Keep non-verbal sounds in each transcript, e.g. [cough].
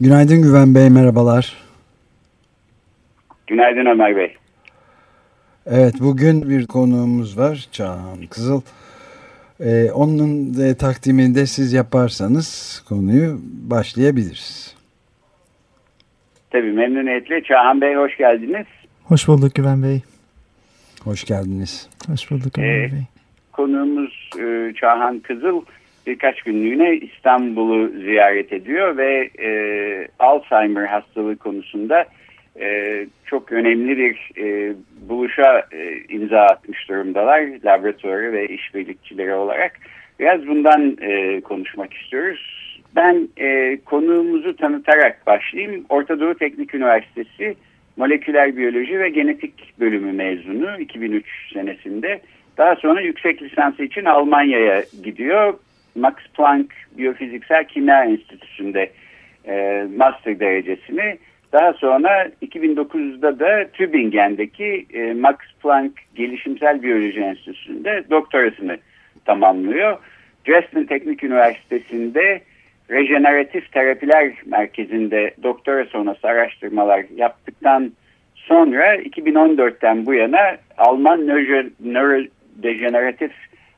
Günaydın Güven Bey, merhabalar. Günaydın Ömer Bey. Evet, bugün bir konuğumuz var, Çağhan Kızıl. Ee, onun de takdimini de siz yaparsanız konuyu başlayabiliriz. Tabii memnuniyetle. Çağhan Bey hoş geldiniz. Hoş bulduk Güven Bey. Hoş geldiniz. Hoş bulduk Ömer Ee, Bey. Konuğumuz e, Çağhan Kızıl birkaç günlüğüne İstanbul'u ziyaret ediyor ve e, Alzheimer hastalığı konusunda e, çok önemli bir e, buluşa e, imza atmış durumdalar laboratuvarı ve işbirlikçileri olarak. Biraz bundan e, konuşmak istiyoruz. Ben e, konuğumuzu tanıtarak başlayayım. Orta Doğu Teknik Üniversitesi Moleküler Biyoloji ve Genetik Bölümü mezunu 2003 senesinde. Daha sonra yüksek lisansı için Almanya'ya gidiyor. Max Planck Biyofiziksel Kimya Enstitüsü'nde e, master derecesini. Daha sonra 2009'da da Tübingen'deki e, Max Planck Gelişimsel Biyoloji Enstitüsü'nde doktorasını tamamlıyor. Dresden Teknik Üniversitesi'nde Rejeneratif Terapiler Merkezi'nde doktora sonrası araştırmalar yaptıktan sonra 2014'ten bu yana Alman Nöro- Nörodejeneratif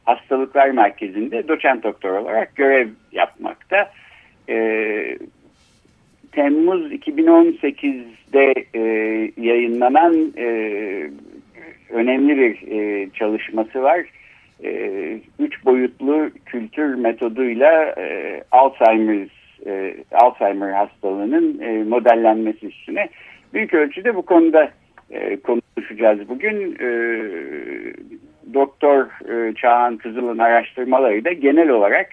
Hastalıklar Merkezi'nde doçent doktor olarak görev yapmakta. Ee, Temmuz 2018'de e, yayınlanan e, önemli bir e, çalışması var. E, üç boyutlu kültür metoduyla e, Alzheimer e, Alzheimer hastalığının e, modellenmesi üstüne büyük ölçüde bu konuda e, konuşacağız bugün. E, Doktor e, Çağhan Kızıl'ın araştırmaları da genel olarak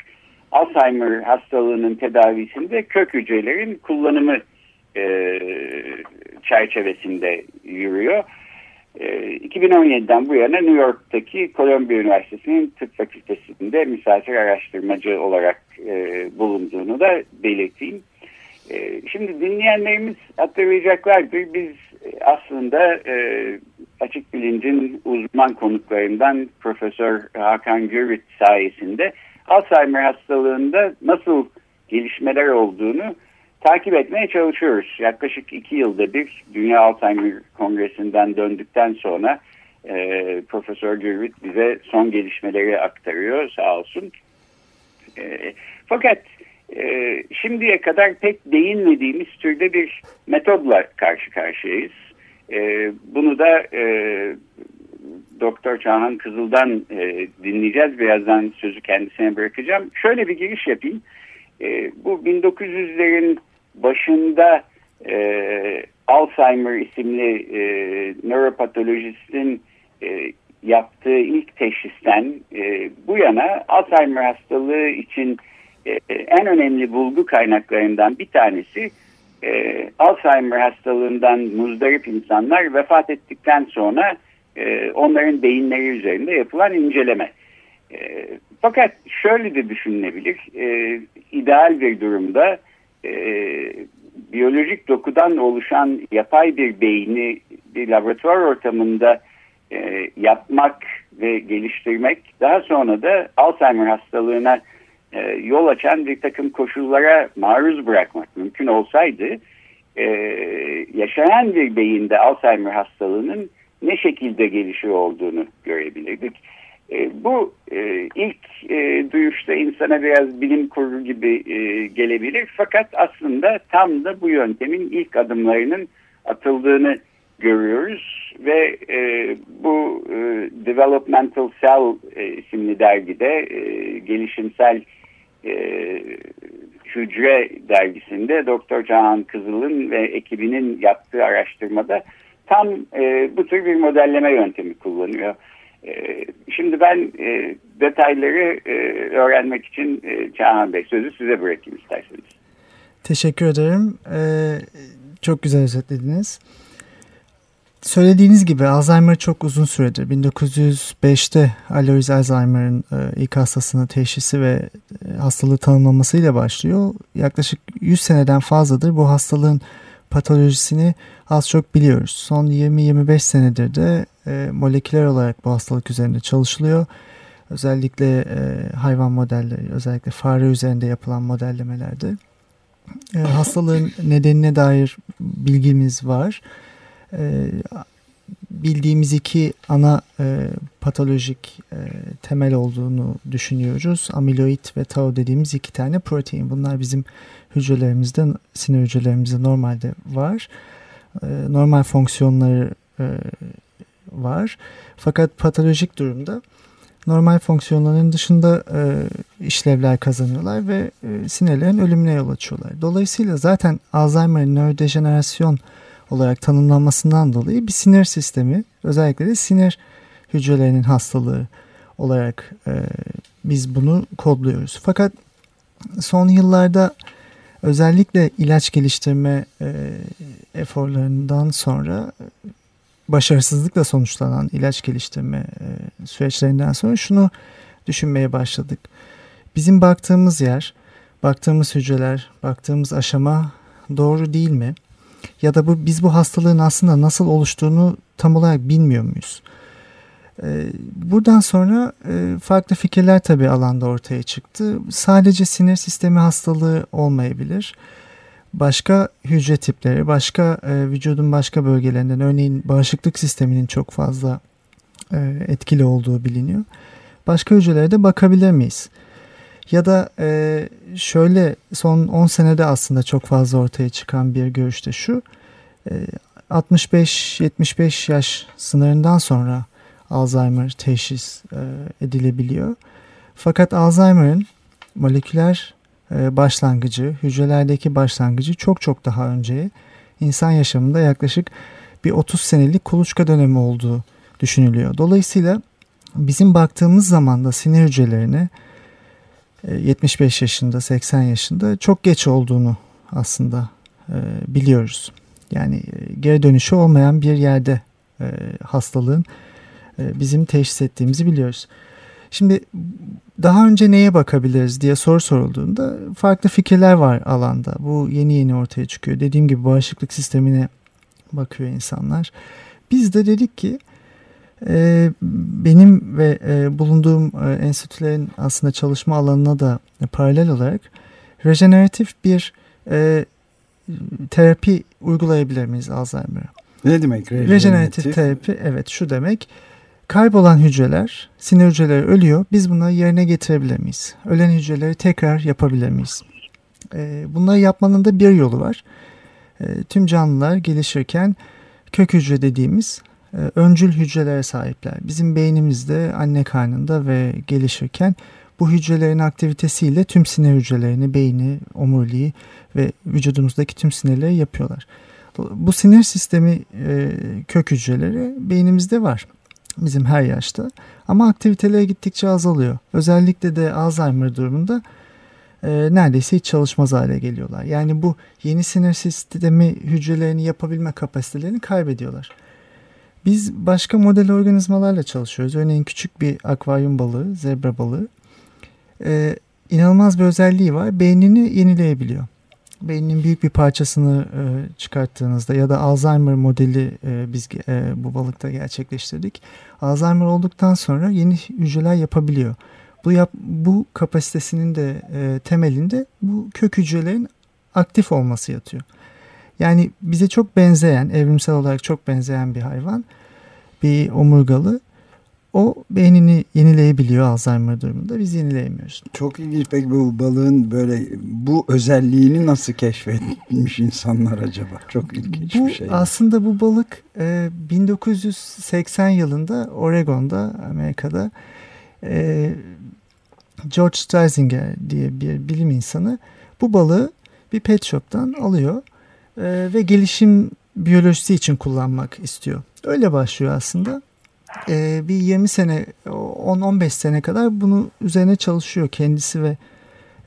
Alzheimer hastalığının tedavisinde kök hücrelerin kullanımı e, çerçevesinde yürüyor. E, 2017'den bu yana New York'taki Columbia Üniversitesi'nin tıp fakültesinde misafir araştırmacı olarak e, bulunduğunu da belirteyim. E, şimdi dinleyenlerimiz hatırlayacaklardır. Biz aslında e, açık bilincin uzman konuklarından Profesör Hakan Gürvit sayesinde Alzheimer hastalığında nasıl gelişmeler olduğunu takip etmeye çalışıyoruz. Yaklaşık iki yılda bir Dünya Alzheimer Kongresi'nden döndükten sonra e, Profesör Gürvit bize son gelişmeleri aktarıyor sağ olsun. E, fakat e, şimdiye kadar pek değinmediğimiz türde bir metodla karşı karşıyayız. E, bunu da e, Doktor Çağhan Kızıl'dan e, dinleyeceğiz. Birazdan sözü kendisine bırakacağım. Şöyle bir giriş yapayım. E, bu 1900'lerin başında Alzheimer isimli e, nöropatolojistin e, yaptığı ilk teşhisten bu yana Alzheimer hastalığı için en önemli bulgu kaynaklarından bir tanesi e, Alzheimer hastalığından muzdarip insanlar vefat ettikten sonra e, onların beyinleri üzerinde yapılan inceleme. E, fakat şöyle de düşünülebilir, e, ideal bir durumda e, biyolojik dokudan oluşan yapay bir beyni bir laboratuvar ortamında e, yapmak ve geliştirmek, daha sonra da Alzheimer hastalığına e, yol açan bir takım koşullara maruz bırakmak mümkün olsaydı, e, yaşayan bir beyinde Alzheimer hastalığının ne şekilde gelişiyor olduğunu görebilirdik. E, bu e, ilk e, duyuşta insana biraz bilim kurgu gibi e, gelebilir. Fakat aslında tam da bu yöntemin ilk adımlarının atıldığını görüyoruz. Ve e, bu e, Developmental Cell e, isimli dergide e, gelişimsel e, hücre dergisinde Doktor Cahan Kızıl'ın ve ekibinin yaptığı araştırmada tam e, bu tür bir modelleme yöntemi kullanıyor. E, şimdi ben e, detayları e, öğrenmek için e, Çağhan Bey sözü size bırakayım isterseniz. Teşekkür ederim. Ee, çok güzel özetlediniz. Söylediğiniz gibi Alzheimer çok uzun süredir. 1905'te Alois Alzheimer'ın e, ilk hastasının teşhisi ve e, hastalığı tanımlamasıyla başlıyor. Yaklaşık 100 seneden fazladır bu hastalığın patolojisini az çok biliyoruz. Son 20-25 senedir de e, moleküler olarak bu hastalık üzerinde çalışılıyor. Özellikle hayvan modelleri, özellikle fare üzerinde yapılan modellemelerde hastalığın nedenine dair bilgimiz var. E, bildiğimiz iki ana e, patolojik e, temel olduğunu düşünüyoruz. Amiloid ve tau dediğimiz iki tane protein. Bunlar bizim hücrelerimizde, sinir hücrelerimizde normalde var. E, normal fonksiyonları e, var. Fakat patolojik durumda normal fonksiyonların dışında e, işlevler kazanıyorlar ve e, sinirlerin ölümüne yol açıyorlar. Dolayısıyla zaten Alzheimer'ın nörodejenerasyon olarak tanımlanmasından dolayı bir sinir sistemi özellikle de sinir hücrelerinin hastalığı olarak e, biz bunu kodluyoruz. Fakat son yıllarda özellikle ilaç geliştirme e, eforlarından sonra başarısızlıkla sonuçlanan ilaç geliştirme e, süreçlerinden sonra şunu düşünmeye başladık. Bizim baktığımız yer, baktığımız hücreler, baktığımız aşama doğru değil mi? Ya da bu biz bu hastalığın aslında nasıl oluştuğunu tam olarak bilmiyor muyuz? E, buradan sonra e, farklı fikirler tabii alanda ortaya çıktı. Sadece sinir sistemi hastalığı olmayabilir başka hücre tipleri, başka e, vücudun başka bölgelerinden örneğin bağışıklık sisteminin çok fazla e, etkili olduğu biliniyor. Başka hücrelere de bakabilir miyiz? Ya da e, şöyle son 10 senede aslında çok fazla ortaya çıkan bir görüş de şu. E, 65-75 yaş sınırından sonra Alzheimer teşhis e, edilebiliyor. Fakat Alzheimer'ın moleküler e, başlangıcı, hücrelerdeki başlangıcı çok çok daha önce insan yaşamında yaklaşık bir 30 senelik kuluçka dönemi olduğu düşünülüyor. Dolayısıyla bizim baktığımız zaman da sinir hücrelerine 75 yaşında, 80 yaşında çok geç olduğunu aslında e, biliyoruz. Yani e, geri dönüşü olmayan bir yerde hastalığın bizim teşhis ettiğimizi biliyoruz. Şimdi daha önce neye bakabiliriz diye soru sorulduğunda farklı fikirler var alanda. Bu yeni yeni ortaya çıkıyor. Dediğim gibi bağışıklık sistemine bakıyor insanlar. Biz de dedik ki e, benim ve e, bulunduğum e, enstitülerin aslında çalışma alanına da paralel olarak rejeneratif bir e, terapi uygulayabilir miyiz Alzheimer'a? Ne demek rejeneratif? Rejeneratif terapi evet şu demek Kaybolan hücreler, sinir hücreleri ölüyor. Biz bunları yerine getirebilir miyiz? Ölen hücreleri tekrar yapabilir miyiz? Bunları yapmanın da bir yolu var. Tüm canlılar gelişirken kök hücre dediğimiz öncül hücrelere sahipler. Bizim beynimizde anne karnında ve gelişirken bu hücrelerin aktivitesiyle tüm sinir hücrelerini, beyni, omuriliği ve vücudumuzdaki tüm sinirleri yapıyorlar. Bu sinir sistemi e, kök hücreleri beynimizde var bizim her yaşta. Ama aktiviteleri gittikçe azalıyor. Özellikle de Alzheimer durumunda e, neredeyse hiç çalışmaz hale geliyorlar. Yani bu yeni sinir sistemi hücrelerini yapabilme kapasitelerini kaybediyorlar. Biz başka model organizmalarla çalışıyoruz. Örneğin küçük bir akvaryum balığı, zebra balığı. Ee, inanılmaz bir özelliği var. Beynini yenileyebiliyor beynin büyük bir parçasını e, çıkarttığınızda ya da Alzheimer modeli e, biz e, bu balıkta gerçekleştirdik. Alzheimer olduktan sonra yeni hücreler yapabiliyor. Bu yap, bu kapasitesinin de e, temelinde bu kök hücrelerin aktif olması yatıyor. Yani bize çok benzeyen, evrimsel olarak çok benzeyen bir hayvan, bir omurgalı o beynini yenileyebiliyor Alzheimer durumunda. Biz yenileyemiyoruz. Çok ilginç. Peki bu balığın böyle bu özelliğini nasıl keşfetmiş insanlar acaba? Çok ilginç bu, bir şey. Aslında bu balık 1980 e, yılında Oregon'da Amerika'da e, George Streisinger diye bir bilim insanı bu balığı bir pet shop'tan alıyor e, ve gelişim biyolojisi için kullanmak istiyor. Öyle başlıyor aslında. e, bir 20 sene 10-15 sene kadar bunu üzerine çalışıyor kendisi ve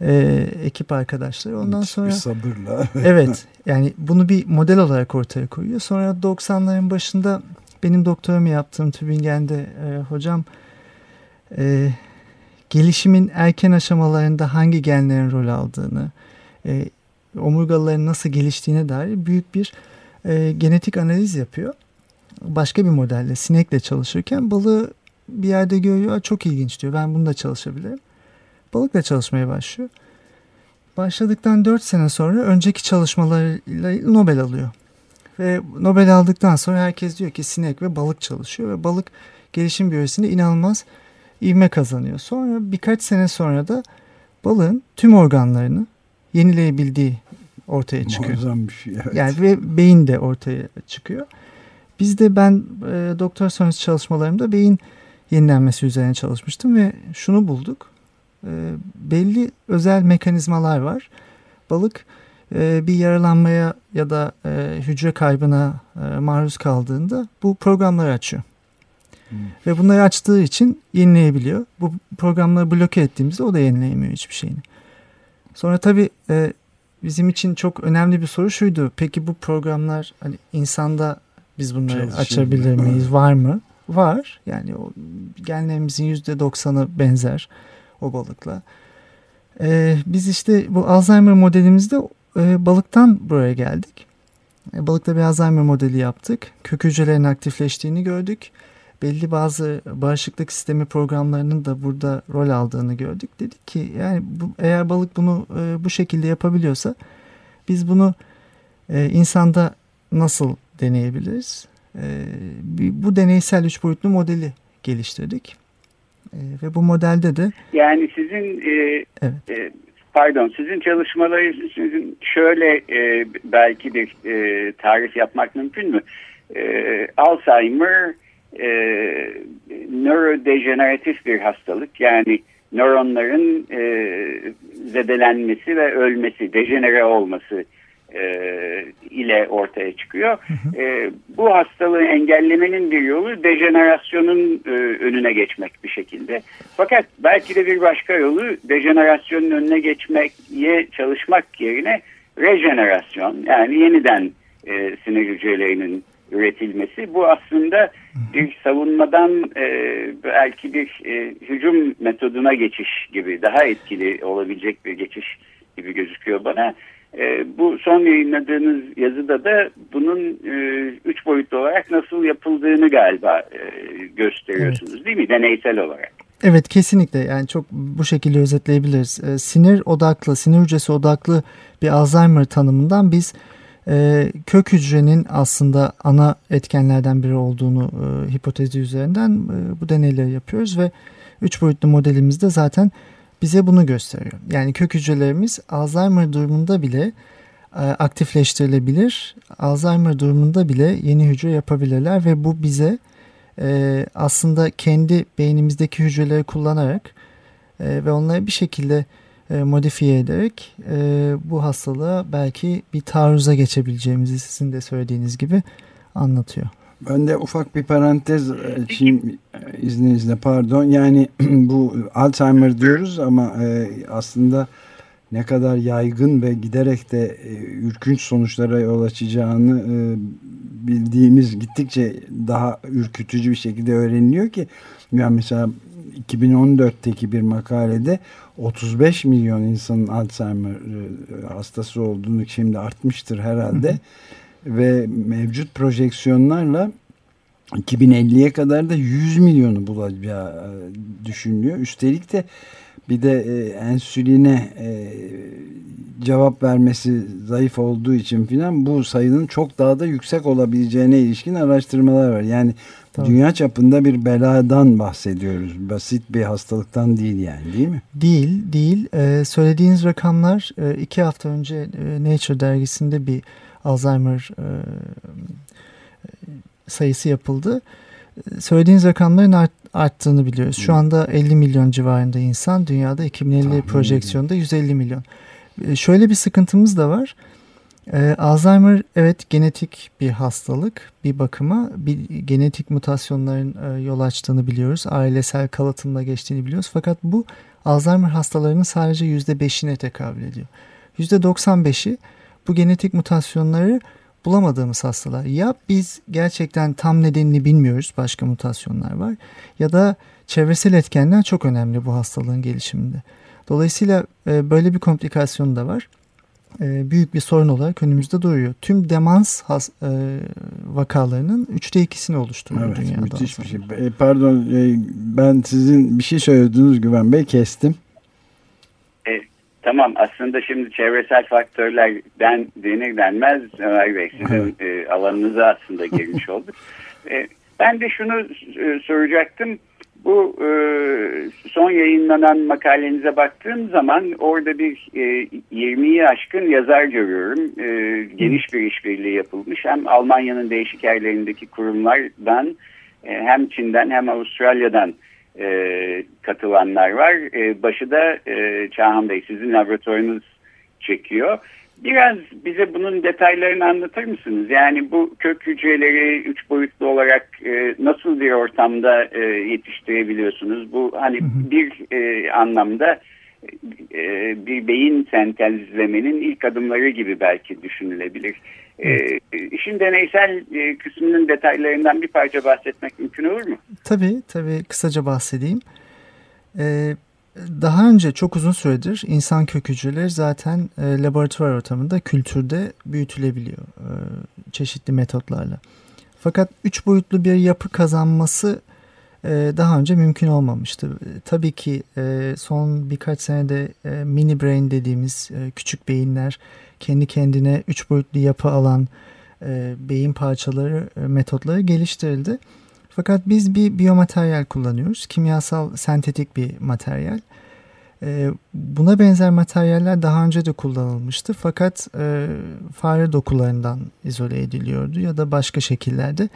e, ekip arkadaşları. Ondan Müthiş sonra bir sabırla. [laughs] evet yani bunu bir model olarak ortaya koyuyor. Sonra 90'ların başında benim doktoramı yaptığım Tübingen'de e, hocam e, gelişimin erken aşamalarında hangi genlerin rol aldığını, e, omurgalıların nasıl geliştiğine dair büyük bir e, genetik analiz yapıyor. Başka bir modelle, sinekle çalışırken balığı bir yerde görüyor. Çok ilginç diyor. Ben bunu da çalışabilirim. Balıkla çalışmaya başlıyor. Başladıktan 4 sene sonra önceki çalışmalarıyla Nobel alıyor. Ve Nobel aldıktan sonra herkes diyor ki sinek ve balık çalışıyor ve balık gelişim biyolojisinde inanılmaz ivme kazanıyor. Sonra birkaç sene sonra da balığın tüm organlarını yenileyebildiği ortaya çıkıyor. Muazzam bir şey. Evet. Yani ve beyin de ortaya çıkıyor. Biz de ben e, doktor sonrası çalışmalarımda beyin yenilenmesi üzerine çalışmıştım ve şunu bulduk. E, belli özel mekanizmalar var. Balık e, bir yaralanmaya ya da e, hücre kaybına e, maruz kaldığında bu programları açıyor. Hmm. Ve bunları açtığı için yenileyebiliyor. Bu programları bloke ettiğimizde o da yenileyemiyor hiçbir şeyini. Sonra tabii e, bizim için çok önemli bir soru şuydu. Peki bu programlar hani insanda biz bunları Çalışıyor açabilir miyiz? Var mı? Var. Yani o genlerimizin yüzde doksanı benzer o balıkla. Ee, biz işte bu Alzheimer modelimizde e, balıktan buraya geldik. E, balıkta bir Alzheimer modeli yaptık. Kök hücrelerin aktifleştiğini gördük. Belli bazı bağışıklık sistemi programlarının da burada rol aldığını gördük. Dedik ki yani bu, eğer balık bunu e, bu şekilde yapabiliyorsa biz bunu e, insanda nasıl deneyebiliriz? E, bu deneysel üç boyutlu modeli geliştirdik. E, ve bu modelde de... Yani sizin e, evet. e, pardon sizin çalışmalarınız sizin şöyle e, belki bir e, tarif yapmak mümkün mü? E, Alzheimer e, nörodejeneratif bir hastalık. Yani nöronların e, zedelenmesi ve ölmesi, dejenere olması e, ile ortaya çıkıyor. Hı hı. E, bu hastalığı engellemenin bir yolu dejenerasyonun e, önüne geçmek bir şekilde. Fakat belki de bir başka yolu dejenerasyonun önüne geçmeye çalışmak yerine rejenerasyon yani yeniden e, sinir hücrelerinin üretilmesi. Bu aslında bir savunmadan e, belki bir e, hücum metoduna geçiş gibi daha etkili olabilecek bir geçiş gibi gözüküyor bana. E, bu son yayınladığınız yazıda da bunun e, üç boyutlu olarak nasıl yapıldığını galiba e, gösteriyorsunuz evet. değil mi deneysel olarak? Evet kesinlikle yani çok bu şekilde özetleyebiliriz. E, sinir odaklı, sinir hücresi odaklı bir Alzheimer tanımından biz e, kök hücrenin aslında ana etkenlerden biri olduğunu e, hipotezi üzerinden e, bu deneyleri yapıyoruz ve üç boyutlu modelimizde zaten bize bunu gösteriyor. Yani kök hücrelerimiz Alzheimer durumunda bile e, aktifleştirilebilir. Alzheimer durumunda bile yeni hücre yapabilirler ve bu bize e, aslında kendi beynimizdeki hücreleri kullanarak e, ve onları bir şekilde e, modifiye ederek bu hastalığa belki bir taarruza geçebileceğimizi sizin de söylediğiniz gibi anlatıyor. Ben de ufak bir parantez açayım izninizle pardon. Yani [clears throat] bu Alzheimer diyoruz ama e, aslında ne kadar yaygın ve giderek de e, ürkünç sonuçlara yol açacağını e, bildiğimiz gittikçe daha ürkütücü bir şekilde öğreniliyor ki yani mesela 2014'teki bir makalede 35 milyon insanın Alzheimer hastası olduğunu şimdi artmıştır herhalde. Ve mevcut projeksiyonlarla 2050'ye kadar da 100 milyonu bulacağı e, düşünülüyor. Üstelik de bir de e, ensüline e, cevap vermesi zayıf olduğu için filan bu sayının çok daha da yüksek olabileceğine ilişkin araştırmalar var. Yani Tabii. dünya çapında bir beladan bahsediyoruz. Basit bir hastalıktan değil yani değil mi? Değil, değil. Ee, söylediğiniz rakamlar e, iki hafta önce e, Nature dergisinde bir Alzheimer e, sayısı yapıldı. Söylediğiniz rakamların art, arttığını biliyoruz. Şu anda 50 milyon civarında insan, dünyada 2050 Tahmin projeksiyonda 150 milyon. Şöyle bir sıkıntımız da var. Ee, Alzheimer evet genetik bir hastalık bir bakıma bir genetik mutasyonların e, yol açtığını biliyoruz. Ailesel kalıtımla geçtiğini biliyoruz. Fakat bu Alzheimer hastalarının sadece %5'ine tekabül ediyor. %95'i bu genetik mutasyonları bulamadığımız hastalar. Ya biz gerçekten tam nedenini bilmiyoruz başka mutasyonlar var ya da çevresel etkenler çok önemli bu hastalığın gelişiminde. Dolayısıyla e, böyle bir komplikasyon da var. E, büyük bir sorun olarak önümüzde duruyor. Tüm demans has, e, vakalarının üçte ikisini oluşturuyor evet, dünyada. Müthiş bir şey. E, pardon e, ben sizin bir şey söylediniz Güven Bey kestim. Tamam aslında şimdi çevresel faktörlerden denir denmez Ömer Bey sizin e, alanınıza aslında girmiş [laughs] olduk. E, ben de şunu e, soracaktım bu e, son yayınlanan makalenize baktığım zaman orada bir e, 20'yi aşkın yazar görüyorum. E, geniş bir işbirliği yapılmış. Hem Almanya'nın değişik yerlerindeki kurumlardan e, hem Çin'den hem Avustralya'dan e, katılanlar var. E, başı da e, Çağhan Bey sizin laboratuvarınız çekiyor. Biraz bize bunun detaylarını anlatır mısınız? Yani bu kök hücreleri üç boyutlu olarak e, nasıl bir ortamda e, yetiştirebiliyorsunuz? Bu hani hı hı. bir e, anlamda bir beyin sentezlemenin ilk adımları gibi belki düşünülebilir. E, işin deneysel e, kısmının detaylarından bir parça bahsetmek mümkün olur mu? Tabii, tabii. Kısaca bahsedeyim. Evet daha önce çok uzun süredir insan kök hücreleri zaten e, laboratuvar ortamında kültürde büyütülebiliyor e, çeşitli metotlarla. Fakat üç boyutlu bir yapı kazanması e, daha önce mümkün olmamıştı. E, tabii ki e, son birkaç senede e, mini brain dediğimiz e, küçük beyinler kendi kendine üç boyutlu yapı alan e, beyin parçaları e, metotları geliştirildi. Fakat biz bir biyomateryal kullanıyoruz. Kimyasal sentetik bir materyal. Buna benzer materyaller daha önce de kullanılmıştı fakat e, fare dokularından izole ediliyordu ya da başka şekillerde.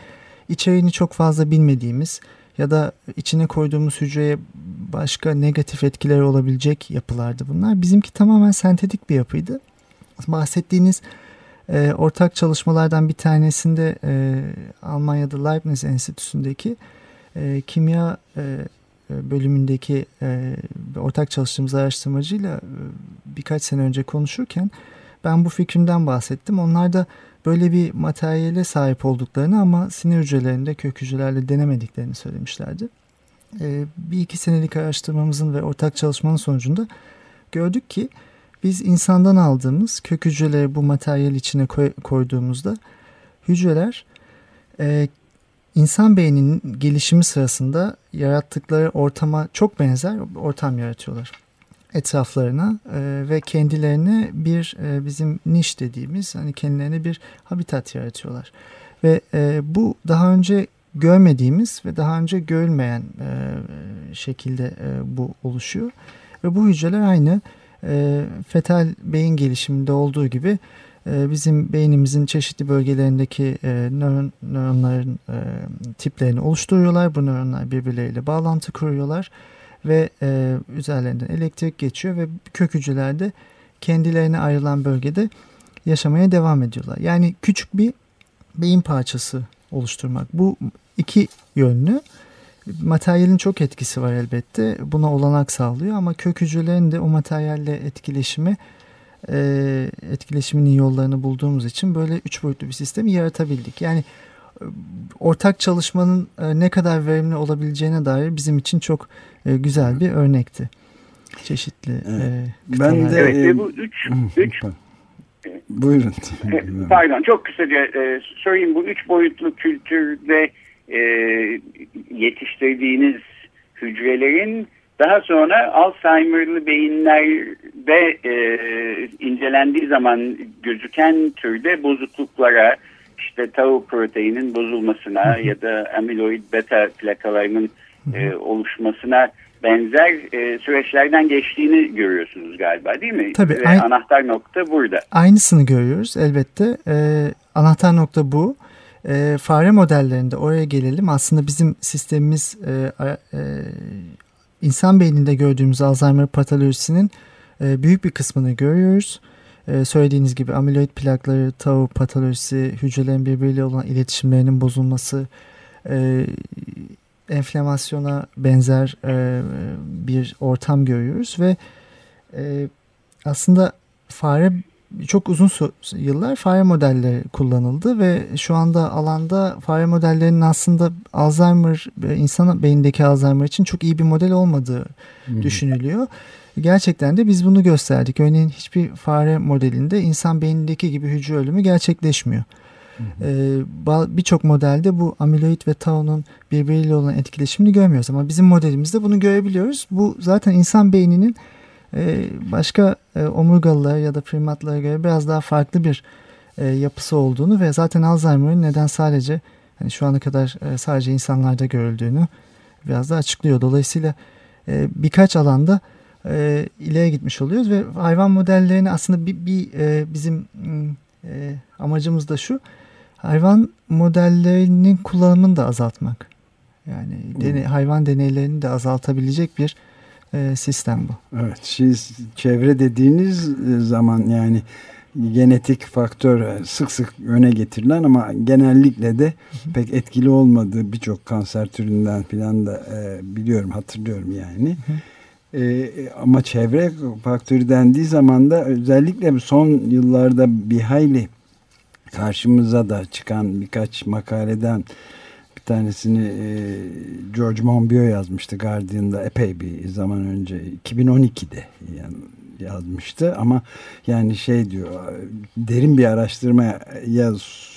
İçeriğini çok fazla bilmediğimiz ya da içine koyduğumuz hücreye başka negatif etkileri olabilecek yapılardı bunlar. Bizimki tamamen sentetik bir yapıydı. Bahsettiğiniz e, ortak çalışmalardan bir tanesinde e, Almanya'da Leibniz Enstitüsü'ndeki e, kimya e, bölümündeki e, ortak çalıştığımız araştırmacıyla e, birkaç sene önce konuşurken ben bu fikrimden bahsettim. Onlar da böyle bir materyale sahip olduklarını ama sinir hücrelerinde kök hücrelerle denemediklerini söylemişlerdi. E, bir iki senelik araştırmamızın ve ortak çalışmanın sonucunda gördük ki biz insandan aldığımız kök hücreleri bu materyal içine koy, koyduğumuzda hücreler e, insan beyninin gelişimi sırasında yarattıkları ortama çok benzer ortam yaratıyorlar etraflarına e, ve kendilerine bir e, bizim niş dediğimiz hani kendilerine bir habitat yaratıyorlar. Ve e, bu daha önce görmediğimiz ve daha önce görülmeyen e, şekilde e, bu oluşuyor. Ve bu hücreler aynı e, fetal beyin gelişiminde olduğu gibi e, bizim beynimizin çeşitli bölgelerindeki e, nöron, nöronların e, tiplerini oluşturuyorlar. Bu nöronlar birbirleriyle bağlantı kuruyorlar ve e, üzerlerinden elektrik geçiyor ve kök hücrelerde kendilerine ayrılan bölgede yaşamaya devam ediyorlar. Yani küçük bir beyin parçası oluşturmak. Bu iki yönlü. Materyalin çok etkisi var elbette. Buna olanak sağlıyor ama kök hücrelerin de o materyalle etkileşimi e, etkileşiminin yollarını bulduğumuz için böyle üç boyutlu bir sistemi yaratabildik. Yani ortak çalışmanın e, ne kadar verimli olabileceğine dair bizim için çok e, güzel bir örnekti. Çeşitli evet. e, Ben de evet, e, bu üç, üç Buyurun. [laughs] Pardon çok kısaca e, sorayım bu üç boyutlu kültürde e, yetiştirdiğiniz hücrelerin daha sonra Alzheimer'lı beyinlerde e, incelendiği zaman gözüken türde bozukluklara işte tau proteinin bozulmasına ya da amiloid beta plakalarının e, oluşmasına benzer e, süreçlerden geçtiğini görüyorsunuz galiba değil mi? Tabii. Ve anahtar nokta burada. Aynısını görüyoruz elbette. E, anahtar nokta bu. E, fare modellerinde oraya gelelim. Aslında bizim sistemimiz e, e, insan beyninde gördüğümüz Alzheimer patolojisinin e, büyük bir kısmını görüyoruz. e, söylediğiniz gibi amiloid plakları, tau patolojisi, hücrelerin birbiriyle olan iletişimlerinin bozulması, e, enflamasyona benzer e, bir ortam görüyoruz ve e, aslında fare çok uzun yıllar fare modelleri kullanıldı ve şu anda alanda fare modellerinin aslında Alzheimer, insan beyindeki Alzheimer için çok iyi bir model olmadığı hmm. Gerçekten de biz bunu gösterdik. Örneğin hiçbir fare modelinde insan beynindeki gibi hücre ölümü gerçekleşmiyor. Ee, Birçok modelde bu amiloid ve tau'nun birbiriyle olan etkileşimini görmüyoruz ama bizim modelimizde bunu görebiliyoruz. Bu zaten insan beyninin e, başka e, omurgalılar ya da primatlara göre biraz daha farklı bir e, yapısı olduğunu ve zaten Alzheimer'ın neden sadece hani şu ana kadar e, sadece insanlarda görüldüğünü biraz da açıklıyor. Dolayısıyla e, birkaç alanda e, ileri gitmiş oluyoruz ve hayvan modellerini aslında bir, bir e, bizim e, amacımız da şu hayvan modellerinin kullanımını da azaltmak. Yani dene, hayvan deneylerini de azaltabilecek bir e, sistem bu. Evet, siz çevre dediğiniz e, zaman yani genetik faktör e, sık sık öne getirilen ama genellikle de pek etkili olmadığı birçok kanser türünden filan da e, biliyorum, hatırlıyorum yani. E, ama çevre faktörü dendiği zaman da özellikle son yıllarda bir hayli karşımıza da çıkan birkaç makaleden bir tanesini e, George Monbiot yazmıştı Guardian'da epey bir zaman önce 2012'de yani yazmıştı. Ama yani şey diyor derin bir araştırmaya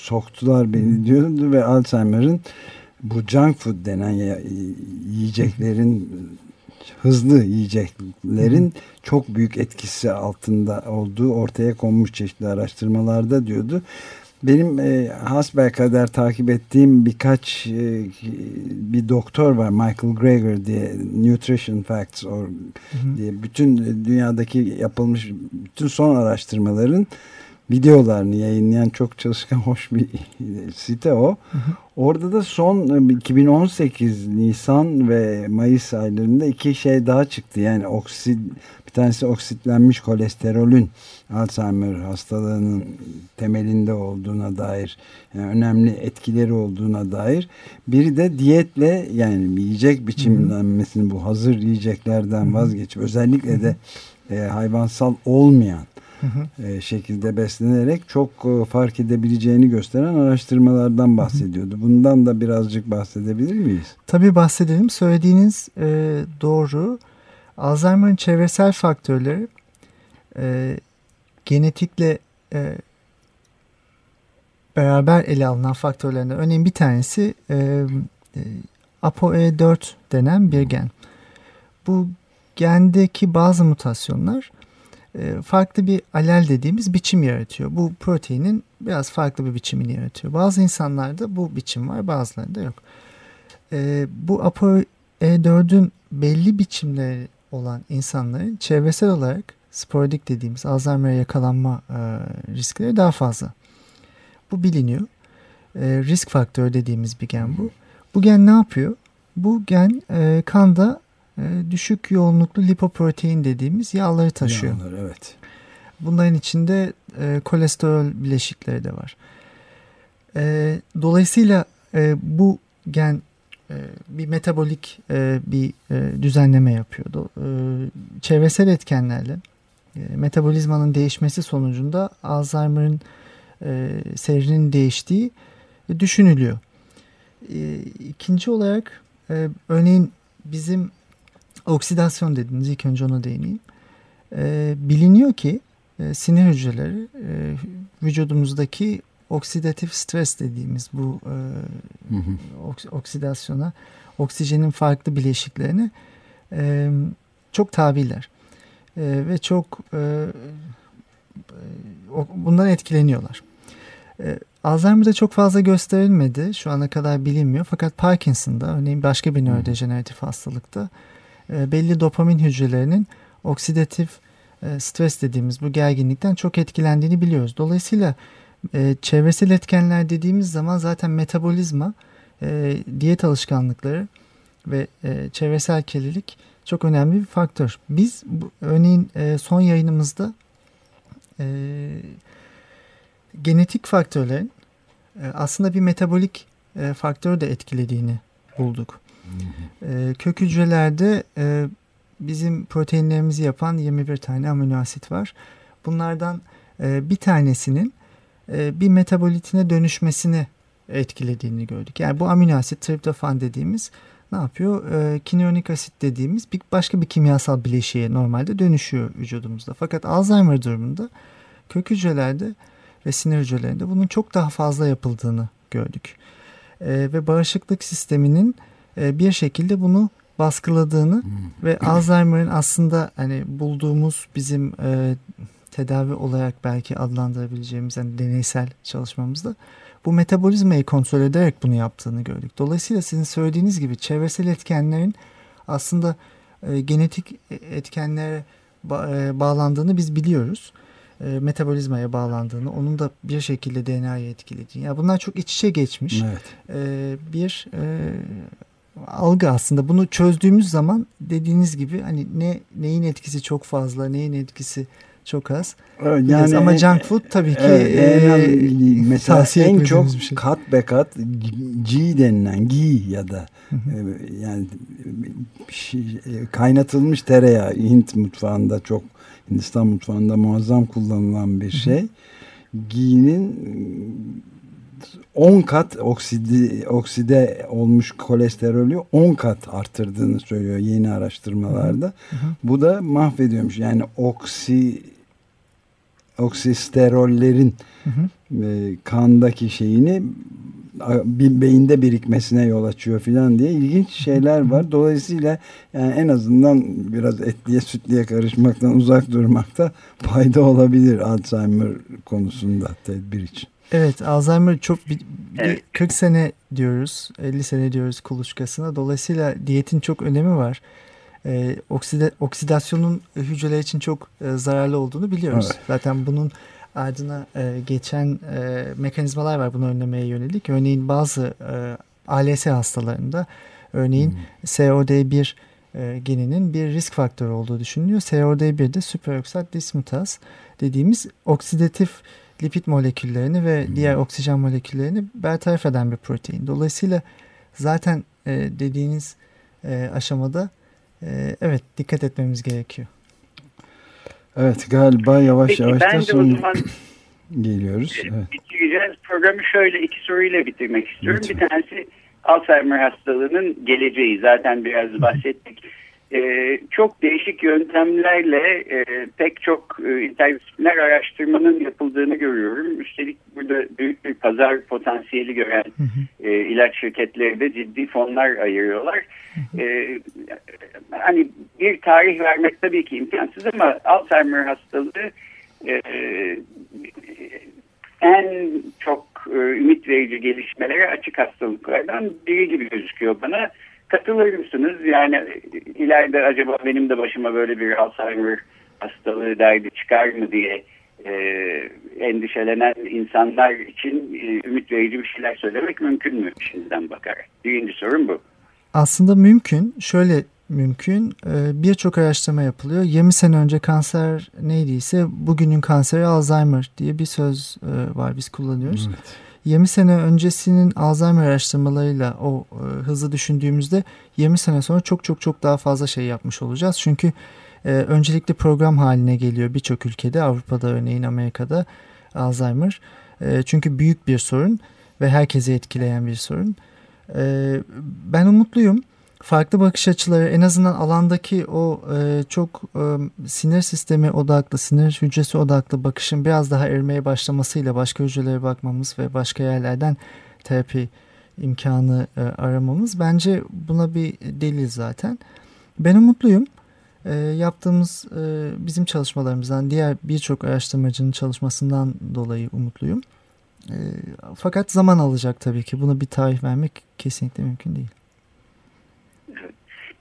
soktular beni diyordu ve Alzheimer'ın bu junk food denen yiyeceklerin hızlı yiyeceklerin çok büyük etkisi altında olduğu ortaya konmuş çeşitli araştırmalarda diyordu. Benim e, hasbelkader takip ettiğim birkaç e, bir doktor var Michael Greger diye Nutrition Facts or, hı hı. diye bütün dünyadaki yapılmış bütün son araştırmaların videolarını yayınlayan çok çalışkan [laughs] hoş bir site o. Hı hı. Orada da son 2018 e, Nisan ve Mayıs aylarında iki şey daha çıktı. Yani oksit bir tanesi oksitlenmiş kolesterolün Alzheimer hastalığının temelinde olduğuna dair yani önemli etkileri olduğuna dair. Biri de diyetle yani yiyecek biçimlenmesini bu hazır yiyeceklerden vazgeçip özellikle de e, hayvansal olmayan. E, şekilde beslenerek çok e, fark edebileceğini gösteren araştırmalardan bahsediyordu. Bundan da birazcık bahsedebilir miyiz? Tabii bahsedelim. Söylediğiniz e, doğru. Alzheimer'ın çevresel faktörleri e, genetikle e, beraber ele alınan faktörlerinden örneğin bir tanesi e, e, ApoE4 denen bir gen. Bu gendeki bazı mutasyonlar farklı bir alel dediğimiz biçim yaratıyor. Bu proteinin biraz farklı bir biçimini yaratıyor. Bazı insanlarda bu biçim var bazılarında yok. E, bu ApoE4'ün belli biçimleri olan insanların çevresel olarak sporadik dediğimiz Alzheimer'e yakalanma e, riskleri daha fazla. Bu biliniyor. E, risk faktörü dediğimiz bir gen bu. Bu gen ne yapıyor? Bu gen e, kanda düşük yoğunluklu lipoprotein dediğimiz yağları taşıyor. Yağlar, evet. Bunların içinde e, kolesterol bileşikleri de var. E, dolayısıyla e, bu gen e, bir metabolik e, bir e, düzenleme yapıyor. E, çevresel etkenlerle e, metabolizmanın değişmesi sonucunda Alzheimer'ın e, seyrinin değiştiği düşünülüyor. E, ikinci olarak e, örneğin bizim oksidasyon dediğiniz ilk önce ona değineyim. E, biliniyor ki e, sinir hücreleri e, vücudumuzdaki oksidatif stres dediğimiz bu e, hı hı. oksidasyona oksijenin farklı bileşiklerini e, çok tabiler e, ve çok e, e, bundan etkileniyorlar. E, Alzheimer'da çok fazla gösterilmedi. Şu ana kadar bilinmiyor. Fakat Parkinson'da örneğin başka bir nörodejeneratif hastalıkta belli dopamin hücrelerinin oksidatif e, stres dediğimiz bu gerginlikten çok etkilendiğini biliyoruz. Dolayısıyla e, çevresel etkenler dediğimiz zaman zaten metabolizma, e, diyet alışkanlıkları ve e, çevresel kirlilik çok önemli bir faktör. Biz örneğin e, son yayınımızda e, genetik faktörlerin e, aslında bir metabolik e, faktörü de etkilediğini bulduk. E, kök hücrelerde e, bizim proteinlerimizi yapan 21 tane amino asit var. Bunlardan e, bir tanesinin e, bir metabolitine dönüşmesini etkilediğini gördük. Yani bu amino asit triptofan dediğimiz ne yapıyor? E, kinionik asit dediğimiz bir başka bir kimyasal bileşiğe normalde dönüşüyor vücudumuzda. Fakat Alzheimer durumunda kök hücrelerde ve sinir hücrelerinde bunun çok daha fazla yapıldığını gördük. E, ve bağışıklık sisteminin bir şekilde bunu baskıladığını hmm. ve [clears throat] Alzheimer'ın aslında hani bulduğumuz bizim e, tedavi olarak belki adlandırabileceğimiz yani deneysel çalışmamızda bu metabolizmayı kontrol ederek bunu yaptığını gördük. Dolayısıyla sizin söylediğiniz gibi çevresel etkenlerin aslında e, genetik etkenlere ba e, bağlandığını biz biliyoruz. E, metabolizmaya bağlandığını, onun da bir şekilde DNA'yı etkilediğini. Yani bunlar çok iç içe geçmiş. Evet. E, bir e, algı aslında. Bunu çözdüğümüz zaman dediğiniz gibi hani ne neyin etkisi çok fazla, neyin etkisi çok az. Evet, yani ama junk food tabii ki evet, e, [laughs] mesela en çok şey. kat be kat G denilen G ya da hı hı. E, yani şey, e, kaynatılmış tereyağı Hint mutfağında çok Hindistan mutfağında muazzam kullanılan bir şey. Gi'nin 10 kat oksidi, okside olmuş kolesterolü 10 kat arttırdığını söylüyor yeni araştırmalarda. Hı hı. Bu da mahvediyormuş. Yani oksi oksisterollerin hı hı. E, kandaki şeyini beyinde birikmesine yol açıyor filan diye ilginç şeyler var. Dolayısıyla yani en azından biraz etliye sütliye karışmaktan uzak durmakta fayda olabilir Alzheimer konusunda tedbir için. Evet Alzheimer çok bir, evet. 40 sene diyoruz 50 sene diyoruz kuluçkasına dolayısıyla diyetin çok önemi var. Ee, okside, oksidasyonun hücreler için çok e, zararlı olduğunu biliyoruz. Evet. Zaten bunun ardına e, geçen e, mekanizmalar var bunu önlemeye yönelik. Örneğin bazı e, ALS hastalarında örneğin hmm. SOD1 e, geninin bir risk faktörü olduğu düşünülüyor. SOD1 de süperoksit dismutaz dediğimiz oksidatif lipid moleküllerini ve hmm. diğer oksijen moleküllerini bertaraf eden bir protein. Dolayısıyla zaten e, dediğiniz e, aşamada e, evet dikkat etmemiz gerekiyor. Evet galiba yavaş Peki, yavaş da son zaman... [coughs] geliyoruz. Evet. Bitireceğiz. Programı şöyle iki soruyla bitirmek istiyorum. Lütfen. Bir tanesi Alzheimer hastalığının geleceği. Zaten biraz bahsettik e, çok değişik yöntemlerle e, pek çok e, interdisipliner araştırmanın yapıldığını görüyorum. Üstelik burada büyük bir pazar potansiyeli gören E, ilaç şirketleri de ciddi fonlar ayırıyorlar. E, hani bir tarih vermek tabii ki imkansız ama Alzheimer hastalığı e, en çok e, ümit verici gelişmelere açık hastalıklardan biri gibi gözüküyor bana. Katılır mısınız? Yani ileride acaba benim de başıma böyle bir Alzheimer hastalığı derdi çıkar mı diye e, endişelenen insanlar için e, ümit verici bir şeyler söylemek mümkün mü şimdiden bakarak? Birinci sorun bu. Aslında mümkün. Şöyle mümkün. E, birçok araştırma yapılıyor. 20 sene önce kanser neydiyse bugünün kanseri Alzheimer diye bir söz e, var biz kullanıyoruz. Evet. 20 sene öncesinin Alzheimer araştırmalarıyla o e, hızı düşündüğümüzde 20 sene sonra çok çok çok daha fazla şey yapmış olacağız. Çünkü e, öncelikli program haline geliyor birçok ülkede Avrupa'da örneğin Amerika'da Alzheimer. E, çünkü büyük bir sorun ve herkese etkileyen bir sorun. E, ben umutluyum farklı bakış açıları en azından alandaki o e, çok e, sinir sistemi odaklı, sinir hücresi odaklı bakışın biraz daha erimeye başlamasıyla başka hücrelere bakmamız ve başka yerlerden terapi imkanı e, aramamız bence buna bir delil zaten. Ben umutluyum. E, yaptığımız e, bizim çalışmalarımızdan diğer birçok araştırmacının çalışmasından dolayı umutluyum. E, fakat zaman alacak tabii ki. Buna bir tarih vermek kesinlikle mümkün değil.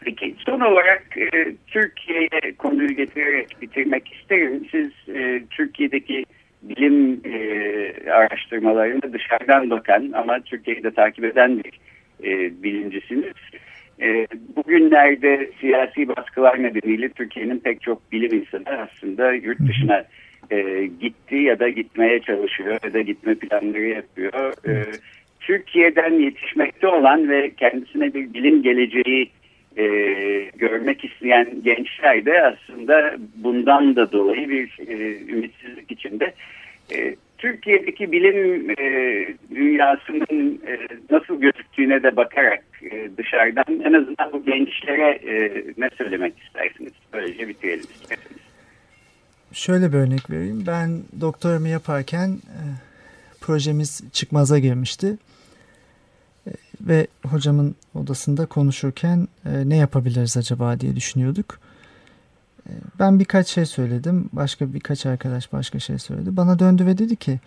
Peki son olarak e, Türkiye'ye konuyu getirerek bitirmek isterim. Siz e, Türkiye'deki bilim e, araştırmalarını dışarıdan bakan ama Türkiye'yi de takip eden bir e, bilimcisiniz. E, bugünlerde siyasi baskılar nedeniyle Türkiye'nin pek çok bilim insanı aslında yurt dışına e, gitti ya da gitmeye çalışıyor ya da gitme planları yapıyor. E, Türkiye'den yetişmekte olan ve kendisine bir bilim geleceği e, görmek isteyen gençler de aslında bundan da dolayı bir e, ümitsizlik içinde. E, Türkiye'deki bilim e, dünyasının e, nasıl gözüktüğüne de bakarak e, dışarıdan en azından bu gençlere e, ne söylemek istersiniz? Böylece bitirelim isterseniz. Şöyle bir örnek vereyim. Ben doktoramı yaparken e, projemiz çıkmaza girmişti. Ve hocamın odasında konuşurken e, ne yapabiliriz acaba diye düşünüyorduk. E, ben birkaç şey söyledim. Başka birkaç arkadaş başka şey söyledi. Bana döndü ve dedi ki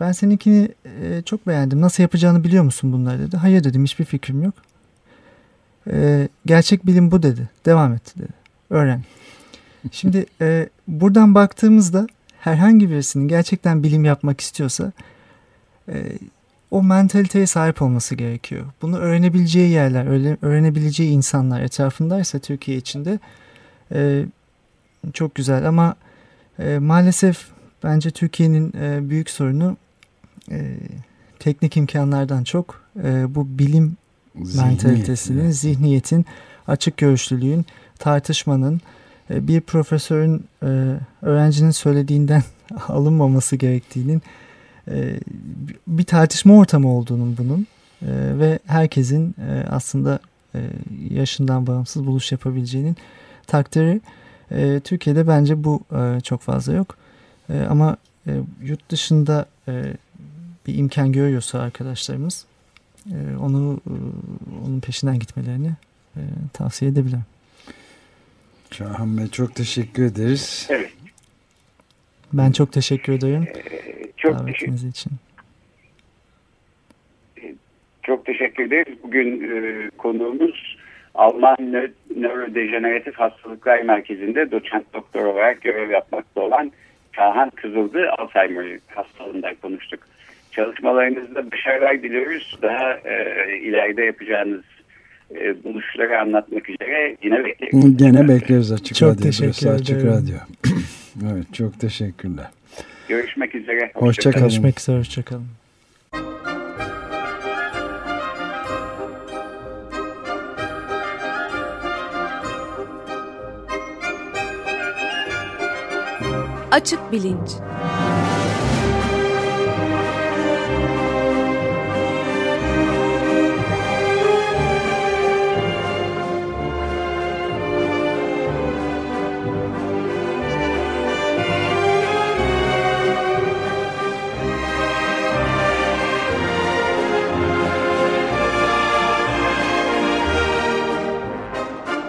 ben seninkini e, çok beğendim. Nasıl yapacağını biliyor musun bunları dedi. Hayır dedim hiçbir fikrim yok. E, gerçek bilim bu dedi. Devam et dedi. Öğren. [laughs] Şimdi e, buradan baktığımızda herhangi birisinin gerçekten bilim yapmak istiyorsa e, o mentaliteye sahip olması gerekiyor. Bunu öğrenebileceği yerler, öğrenebileceği insanlar etrafındaysa Türkiye içinde e, çok güzel ama e, maalesef bence Türkiye'nin e, büyük sorunu e, teknik imkanlardan çok e, bu bilim Zihniyet, mentalitesinin, evet. zihniyetin, açık görüşlülüğün, tartışmanın, e, bir profesörün e, öğrencinin söylediğinden [laughs] alınmaması gerektiğinin e, bir tartışma ortamı olduğunun bunun ve herkesin aslında yaşından bağımsız buluş yapabileceğinin takdiri Türkiye'de bence bu çok fazla yok ama yurt dışında bir imkan görüyorsa arkadaşlarımız onu onun peşinden gitmelerini tavsiye edebilirim. Şahan Bey çok teşekkür ederiz. Evet. Ben çok teşekkür ederim. Ee, çok davetiniz için. Ee, çok teşekkür ederiz. Bugün e, konuğumuz Alman Nö Nörodejeneratif Hastalıklar Merkezi'nde doçent doktor olarak görev yapmakta olan Şahan Kızıldı Alzheimer hastalığından konuştuk. Çalışmalarınızda başarılar diliyoruz. Daha e, ileride yapacağınız e, buluşları anlatmak üzere yine bekleriz. Gene bekleriz Açık çok Radyo. Teşekkür ederim. Açık Radyo. [clears throat] evet çok teşekkürler. Görüşmek üzere. Hoşçakalın. Hoşça Görüşmek üzere. Hoşçakalın. Açık Bilinç